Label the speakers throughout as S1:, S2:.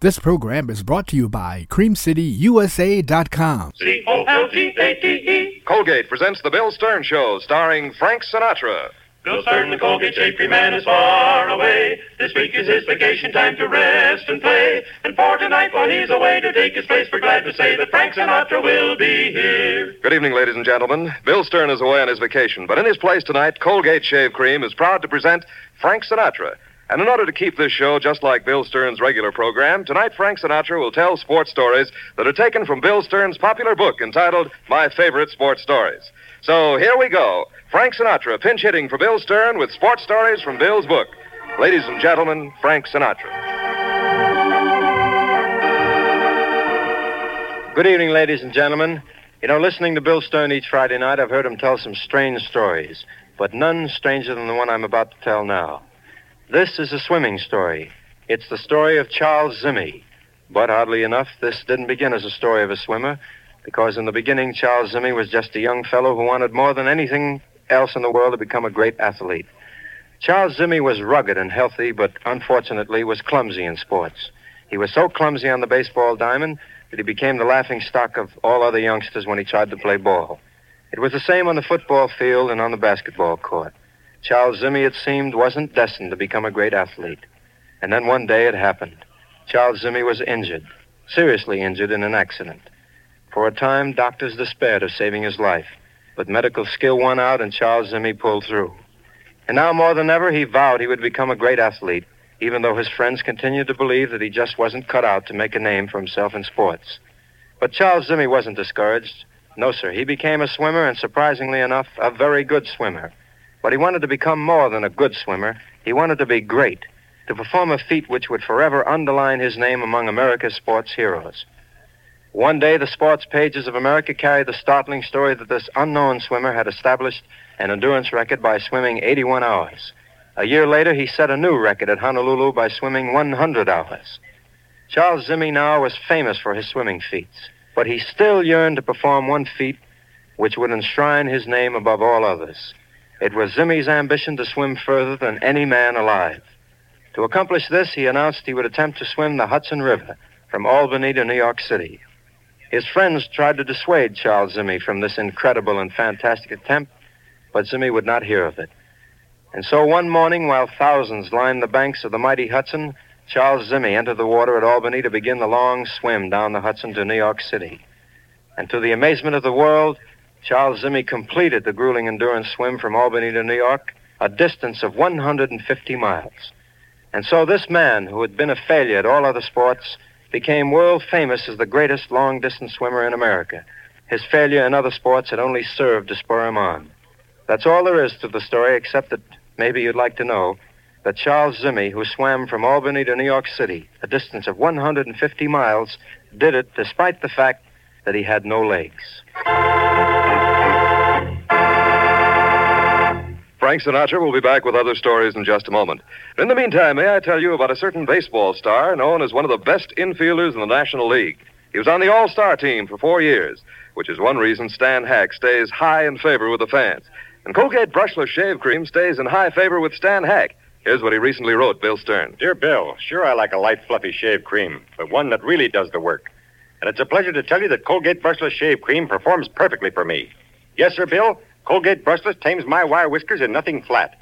S1: This program is brought to you by CreamCityUSA.com.
S2: C-O-L-G-A-T-E.
S3: Colgate presents The Bill Stern Show, starring Frank Sinatra.
S2: Bill Stern, the Colgate Shave man, is far away. This week is his vacation time to rest and play. And for tonight, while he's away to take his place, we're glad to say that Frank Sinatra will be here.
S3: Good evening, ladies and gentlemen. Bill Stern is away on his vacation, but in his place tonight, Colgate Shave Cream is proud to present Frank Sinatra. And in order to keep this show just like Bill Stern's regular program, tonight Frank Sinatra will tell sports stories that are taken from Bill Stern's popular book entitled My Favorite Sports Stories. So here we go. Frank Sinatra pinch hitting for Bill Stern with sports stories from Bill's book. Ladies and gentlemen, Frank Sinatra.
S4: Good evening, ladies and gentlemen. You know, listening to Bill Stern each Friday night, I've heard him tell some strange stories, but none stranger than the one I'm about to tell now. This is a swimming story. It's the story of Charles Zimmy. But oddly enough, this didn't begin as a story of a swimmer, because in the beginning, Charles Zimmy was just a young fellow who wanted more than anything else in the world to become a great athlete. Charles Zimmy was rugged and healthy, but unfortunately was clumsy in sports. He was so clumsy on the baseball diamond that he became the laughing stock of all other youngsters when he tried to play ball. It was the same on the football field and on the basketball court. Charles Zimmy, it seemed, wasn't destined to become a great athlete. And then one day it happened. Charles Zimmy was injured, seriously injured in an accident. For a time, doctors despaired of saving his life, but medical skill won out and Charles Zimmy pulled through. And now more than ever, he vowed he would become a great athlete, even though his friends continued to believe that he just wasn't cut out to make a name for himself in sports. But Charles Zimmy wasn't discouraged. No, sir. He became a swimmer, and surprisingly enough, a very good swimmer. But he wanted to become more than a good swimmer. He wanted to be great, to perform a feat which would forever underline his name among America's sports heroes. One day, the sports pages of America carried the startling story that this unknown swimmer had established an endurance record by swimming 81 hours. A year later, he set a new record at Honolulu by swimming 100 hours. Charles Zimmy now was famous for his swimming feats, but he still yearned to perform one feat which would enshrine his name above all others. It was Zimmy's ambition to swim further than any man alive. To accomplish this, he announced he would attempt to swim the Hudson River from Albany to New York City. His friends tried to dissuade Charles Zimmy from this incredible and fantastic attempt, but Zimmy would not hear of it. And so one morning, while thousands lined the banks of the mighty Hudson, Charles Zimmy entered the water at Albany to begin the long swim down the Hudson to New York City. And to the amazement of the world, Charles Zimmy completed the grueling endurance swim from Albany to New York, a distance of 150 miles. And so this man, who had been a failure at all other sports, became world famous as the greatest long distance swimmer in America. His failure in other sports had only served to spur him on. That's all there is to the story, except that maybe you'd like to know that Charles Zimmy, who swam from Albany to New York City, a distance of 150 miles, did it despite the fact that he had no legs.
S3: Frank Sinatra will be back with other stories in just a moment. In the meantime, may I tell you about a certain baseball star known as one of the best infielders in the National League? He was on the All Star team for four years, which is one reason Stan Hack stays high in favor with the fans. And Colgate Brushless Shave Cream stays in high favor with Stan Hack. Here's what he recently wrote, Bill Stern.
S5: Dear Bill, sure I like a light, fluffy shave cream, but one that really does the work. And it's a pleasure to tell you that Colgate Brushless Shave Cream performs perfectly for me. Yes, sir, Bill. Colgate Brushless tames my wire whiskers and nothing flat.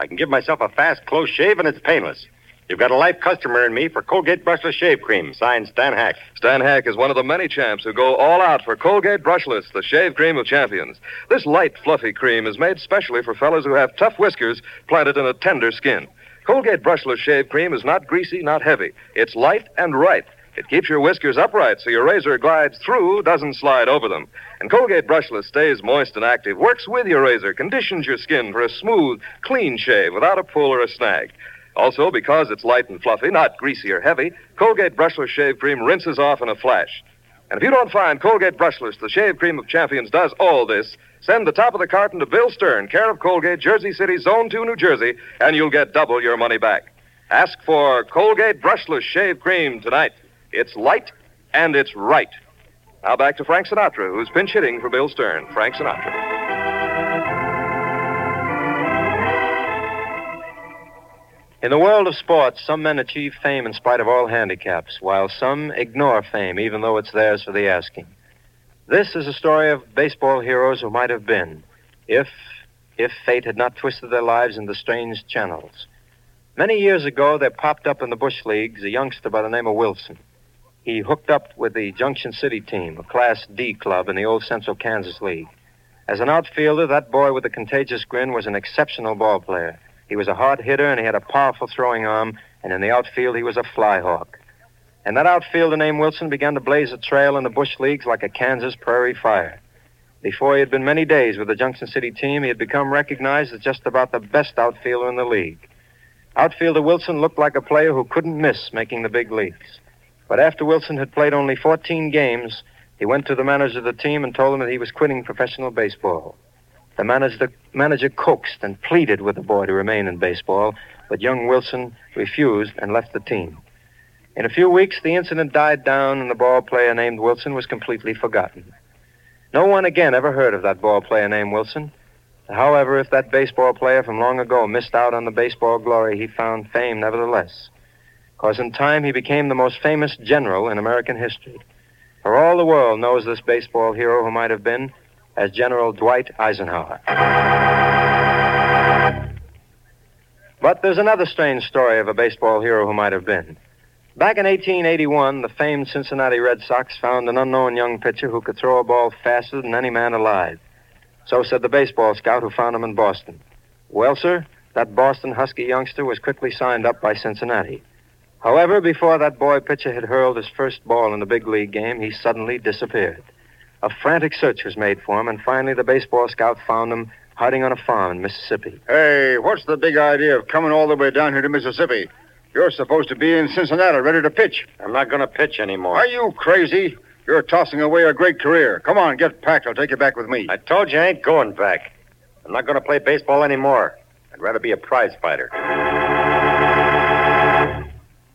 S5: I can give myself a fast, close shave, and it's painless. You've got a life customer in me for Colgate Brushless Shave Cream, signed Stan Hack.
S3: Stan Hack is one of the many champs who go all out for Colgate Brushless, the shave cream of champions. This light, fluffy cream is made specially for fellows who have tough whiskers planted in a tender skin. Colgate Brushless Shave Cream is not greasy, not heavy. It's light and right. It keeps your whiskers upright so your razor glides through, doesn't slide over them. And Colgate Brushless stays moist and active, works with your razor, conditions your skin for a smooth, clean shave without a pull or a snag. Also, because it's light and fluffy, not greasy or heavy, Colgate Brushless Shave Cream rinses off in a flash. And if you don't find Colgate Brushless, the shave cream of champions, does all this, send the top of the carton to Bill Stern, care of Colgate, Jersey City, Zone 2, New Jersey, and you'll get double your money back. Ask for Colgate Brushless Shave Cream tonight. It's light and it's right. Now back to Frank Sinatra, who's pinch hitting for Bill Stern. Frank Sinatra.
S4: In the world of sports, some men achieve fame in spite of all handicaps, while some ignore fame even though it's theirs for the asking. This is a story of baseball heroes who might have been, if if fate had not twisted their lives into strange channels. Many years ago, there popped up in the Bush Leagues a youngster by the name of Wilson. He hooked up with the Junction City team, a Class D club in the old Central Kansas League. As an outfielder, that boy with the contagious grin was an exceptional ball player. He was a hard hitter and he had a powerful throwing arm, and in the outfield he was a flyhawk. And that outfielder named Wilson began to blaze a trail in the Bush Leagues like a Kansas prairie fire. Before he had been many days with the Junction City team, he had become recognized as just about the best outfielder in the league. Outfielder Wilson looked like a player who couldn't miss making the big leagues. But after Wilson had played only 14 games, he went to the manager of the team and told him that he was quitting professional baseball. The manager, manager coaxed and pleaded with the boy to remain in baseball, but young Wilson refused and left the team. In a few weeks, the incident died down, and the ball player named Wilson was completely forgotten. No one again ever heard of that ball player named Wilson. However, if that baseball player from long ago missed out on the baseball glory, he found fame nevertheless. Because in time, he became the most famous general in American history. For all the world knows this baseball hero who might have been, as General Dwight Eisenhower. But there's another strange story of a baseball hero who might have been. Back in 1881, the famed Cincinnati Red Sox found an unknown young pitcher who could throw a ball faster than any man alive. So said the baseball scout who found him in Boston. Well, sir, that Boston Husky youngster was quickly signed up by Cincinnati. However, before that boy pitcher had hurled his first ball in the big league game, he suddenly disappeared. A frantic search was made for him, and finally the baseball scout found him hiding on a farm in Mississippi.
S6: Hey, what's the big idea of coming all the way down here to Mississippi? You're supposed to be in Cincinnati ready to pitch.
S5: I'm not going to pitch anymore.
S6: Are you crazy? You're tossing away a great career. Come on, get packed. I'll take you back with me.
S5: I told you I ain't going back. I'm not going to play baseball anymore. I'd rather be a prize fighter.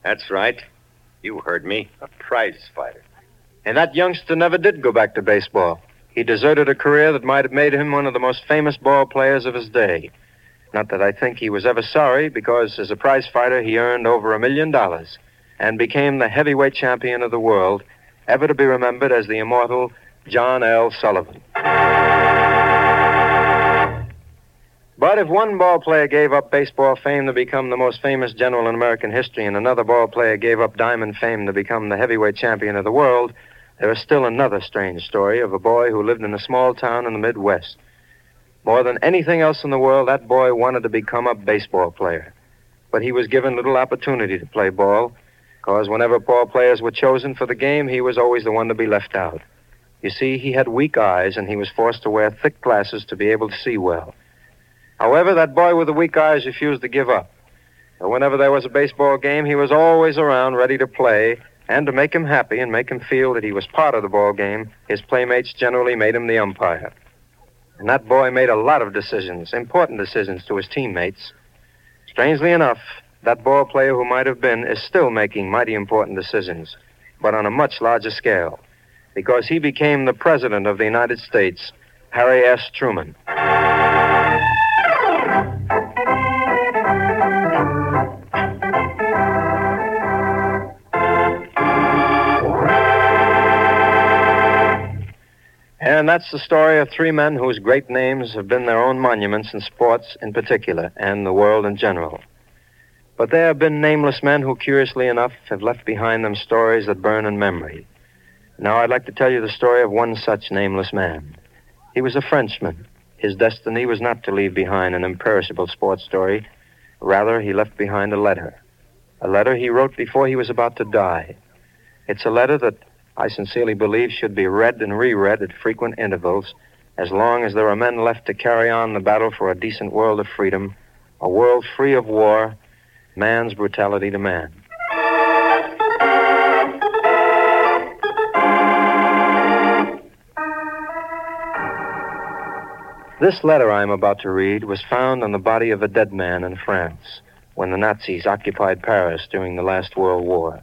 S5: That's right. You heard me. A prize fighter.
S4: And that youngster never did go back to baseball. He deserted a career that might have made him one of the most famous ball players of his day. Not that I think he was ever sorry, because as a prize fighter, he earned over a million dollars and became the heavyweight champion of the world, ever to be remembered as the immortal John L. Sullivan. But if one ball player gave up baseball fame to become the most famous general in American history, and another ball player gave up diamond fame to become the heavyweight champion of the world, there is still another strange story of a boy who lived in a small town in the Midwest. More than anything else in the world, that boy wanted to become a baseball player. But he was given little opportunity to play ball, because whenever ball players were chosen for the game, he was always the one to be left out. You see, he had weak eyes, and he was forced to wear thick glasses to be able to see well. However, that boy with the weak eyes refused to give up. So whenever there was a baseball game, he was always around ready to play, and to make him happy and make him feel that he was part of the ball game, his playmates generally made him the umpire. And that boy made a lot of decisions, important decisions to his teammates. Strangely enough, that ball player who might have been is still making mighty important decisions, but on a much larger scale, because he became the President of the United States, Harry S. Truman. And that's the story of three men whose great names have been their own monuments in sports in particular and the world in general. But there have been nameless men who, curiously enough, have left behind them stories that burn in memory. Now I'd like to tell you the story of one such nameless man. He was a Frenchman. His destiny was not to leave behind an imperishable sports story. Rather, he left behind a letter. A letter he wrote before he was about to die. It's a letter that I sincerely believe should be read and reread at frequent intervals as long as there are men left to carry on the battle for a decent world of freedom, a world free of war, man's brutality to man. This letter I am about to read was found on the body of a dead man in France when the Nazis occupied Paris during the last World War.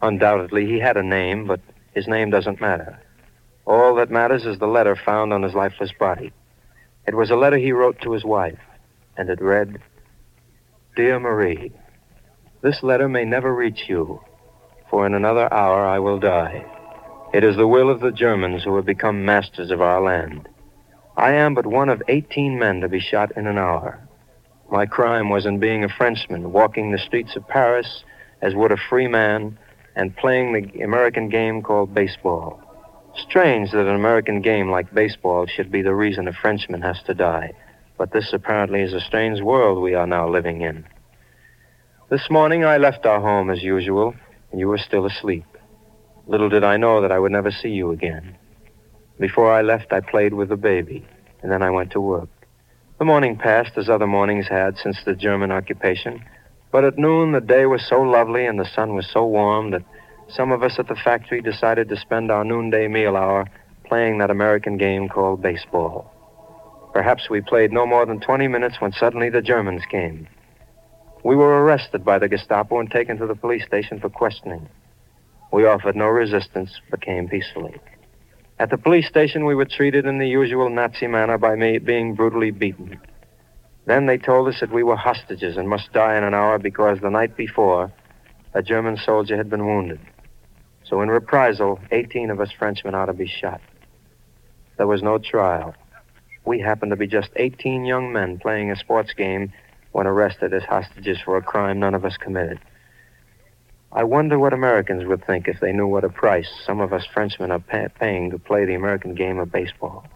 S4: Undoubtedly, he had a name, but his name doesn't matter. All that matters is the letter found on his lifeless body. It was a letter he wrote to his wife, and it read Dear Marie, This letter may never reach you, for in another hour I will die. It is the will of the Germans who have become masters of our land. I am but one of 18 men to be shot in an hour. My crime was in being a Frenchman, walking the streets of Paris as would a free man, and playing the American game called baseball. Strange that an American game like baseball should be the reason a Frenchman has to die. But this apparently is a strange world we are now living in. This morning I left our home as usual, and you were still asleep. Little did I know that I would never see you again. Before I left, I played with the baby, and then I went to work. The morning passed as other mornings had since the German occupation, but at noon the day was so lovely and the sun was so warm that some of us at the factory decided to spend our noonday meal hour playing that American game called baseball. Perhaps we played no more than 20 minutes when suddenly the Germans came. We were arrested by the Gestapo and taken to the police station for questioning. We offered no resistance, but came peacefully. At the police station, we were treated in the usual Nazi manner by me being brutally beaten. Then they told us that we were hostages and must die in an hour because the night before, a German soldier had been wounded. So in reprisal, 18 of us Frenchmen ought to be shot. There was no trial. We happened to be just 18 young men playing a sports game when arrested as hostages for a crime none of us committed. I wonder what Americans would think if they knew what a price some of us Frenchmen are pay- paying to play the American game of baseball.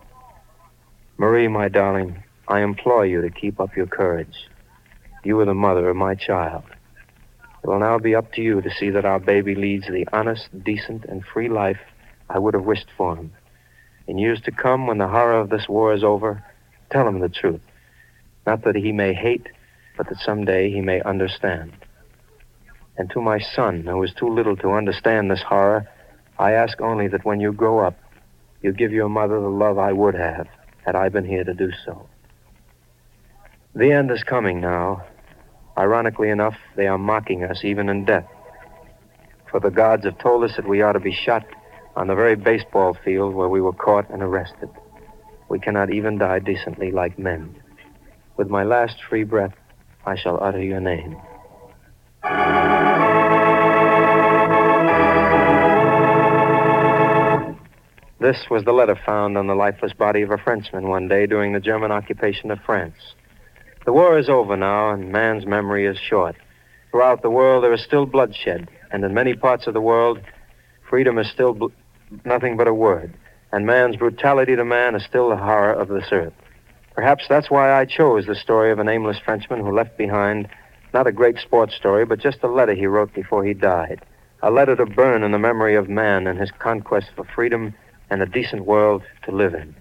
S4: Marie, my darling, I implore you to keep up your courage. You are the mother of my child. It will now be up to you to see that our baby leads the honest, decent, and free life I would have wished for him. In years to come, when the horror of this war is over, tell him the truth. Not that he may hate, but that someday he may understand. And to my son, who is too little to understand this horror, I ask only that when you grow up, you give your mother the love I would have had I been here to do so. The end is coming now. Ironically enough, they are mocking us even in death. For the gods have told us that we ought to be shot on the very baseball field where we were caught and arrested. We cannot even die decently like men. With my last free breath, I shall utter your name. This was the letter found on the lifeless body of a Frenchman one day during the German occupation of France. The war is over now, and man's memory is short. Throughout the world, there is still bloodshed, and in many parts of the world, freedom is still bl- nothing but a word, and man's brutality to man is still the horror of this earth. Perhaps that's why I chose the story of a nameless Frenchman who left behind not a great sports story, but just a letter he wrote before he died. A letter to burn in the memory of man and his conquest for freedom and a decent world to live in.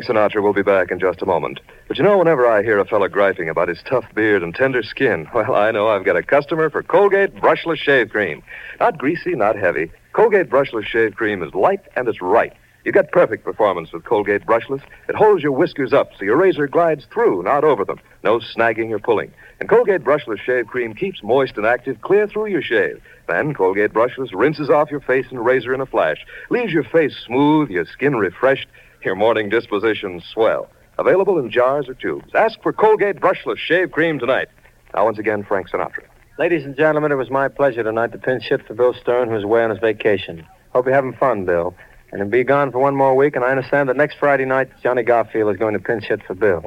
S3: Frank Sinatra will be back in just a moment. But you know, whenever I hear a fella griping about his tough beard and tender skin, well, I know I've got a customer for Colgate Brushless Shave Cream. Not greasy, not heavy. Colgate Brushless Shave Cream is light and it's right. You get perfect performance with Colgate Brushless. It holds your whiskers up so your razor glides through, not over them. No snagging or pulling. And Colgate Brushless Shave Cream keeps moist and active clear through your shave. Then Colgate Brushless rinses off your face and razor in a flash. Leaves your face smooth, your skin refreshed, your morning disposition swell. Available in jars or tubes. Ask for Colgate Brushless Shave Cream tonight. Now, once again, Frank Sinatra.
S4: Ladies and gentlemen, it was my pleasure tonight to pinch hit for Bill Stern, who's away on his vacation. Hope you're having fun, Bill. And he'll be gone for one more week, and I understand that next Friday night, Johnny Garfield is going to pinch hit for Bill.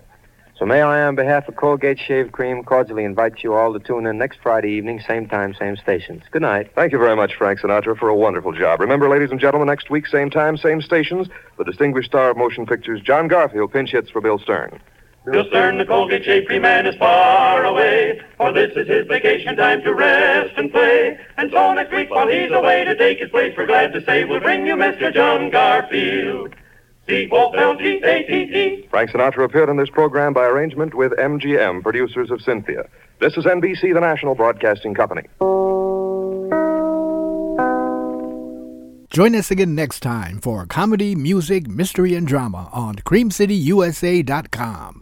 S4: So may I, on behalf of Colgate Shave Cream, cordially invite you all to tune in next Friday evening, same time, same stations. Good night.
S3: Thank you very much, Frank Sinatra, for a wonderful job. Remember, ladies and gentlemen, next week, same time, same stations, the distinguished star of motion pictures, John Garfield, pinch hits for Bill Stern.
S2: Bill Stern, the Colgate Shave Cream man, is far away, for this is his vacation time to rest and play. And so next week, while he's away to take his place, we're glad to say we'll bring you Mr. John Garfield. C-O-L-G-A-T-E.
S3: Frank Sinatra appeared in this program by arrangement with MGM, producers of Cynthia. This is NBC, the national broadcasting company.
S1: Join us again next time for comedy, music, mystery, and drama on CreamCityUSA.com.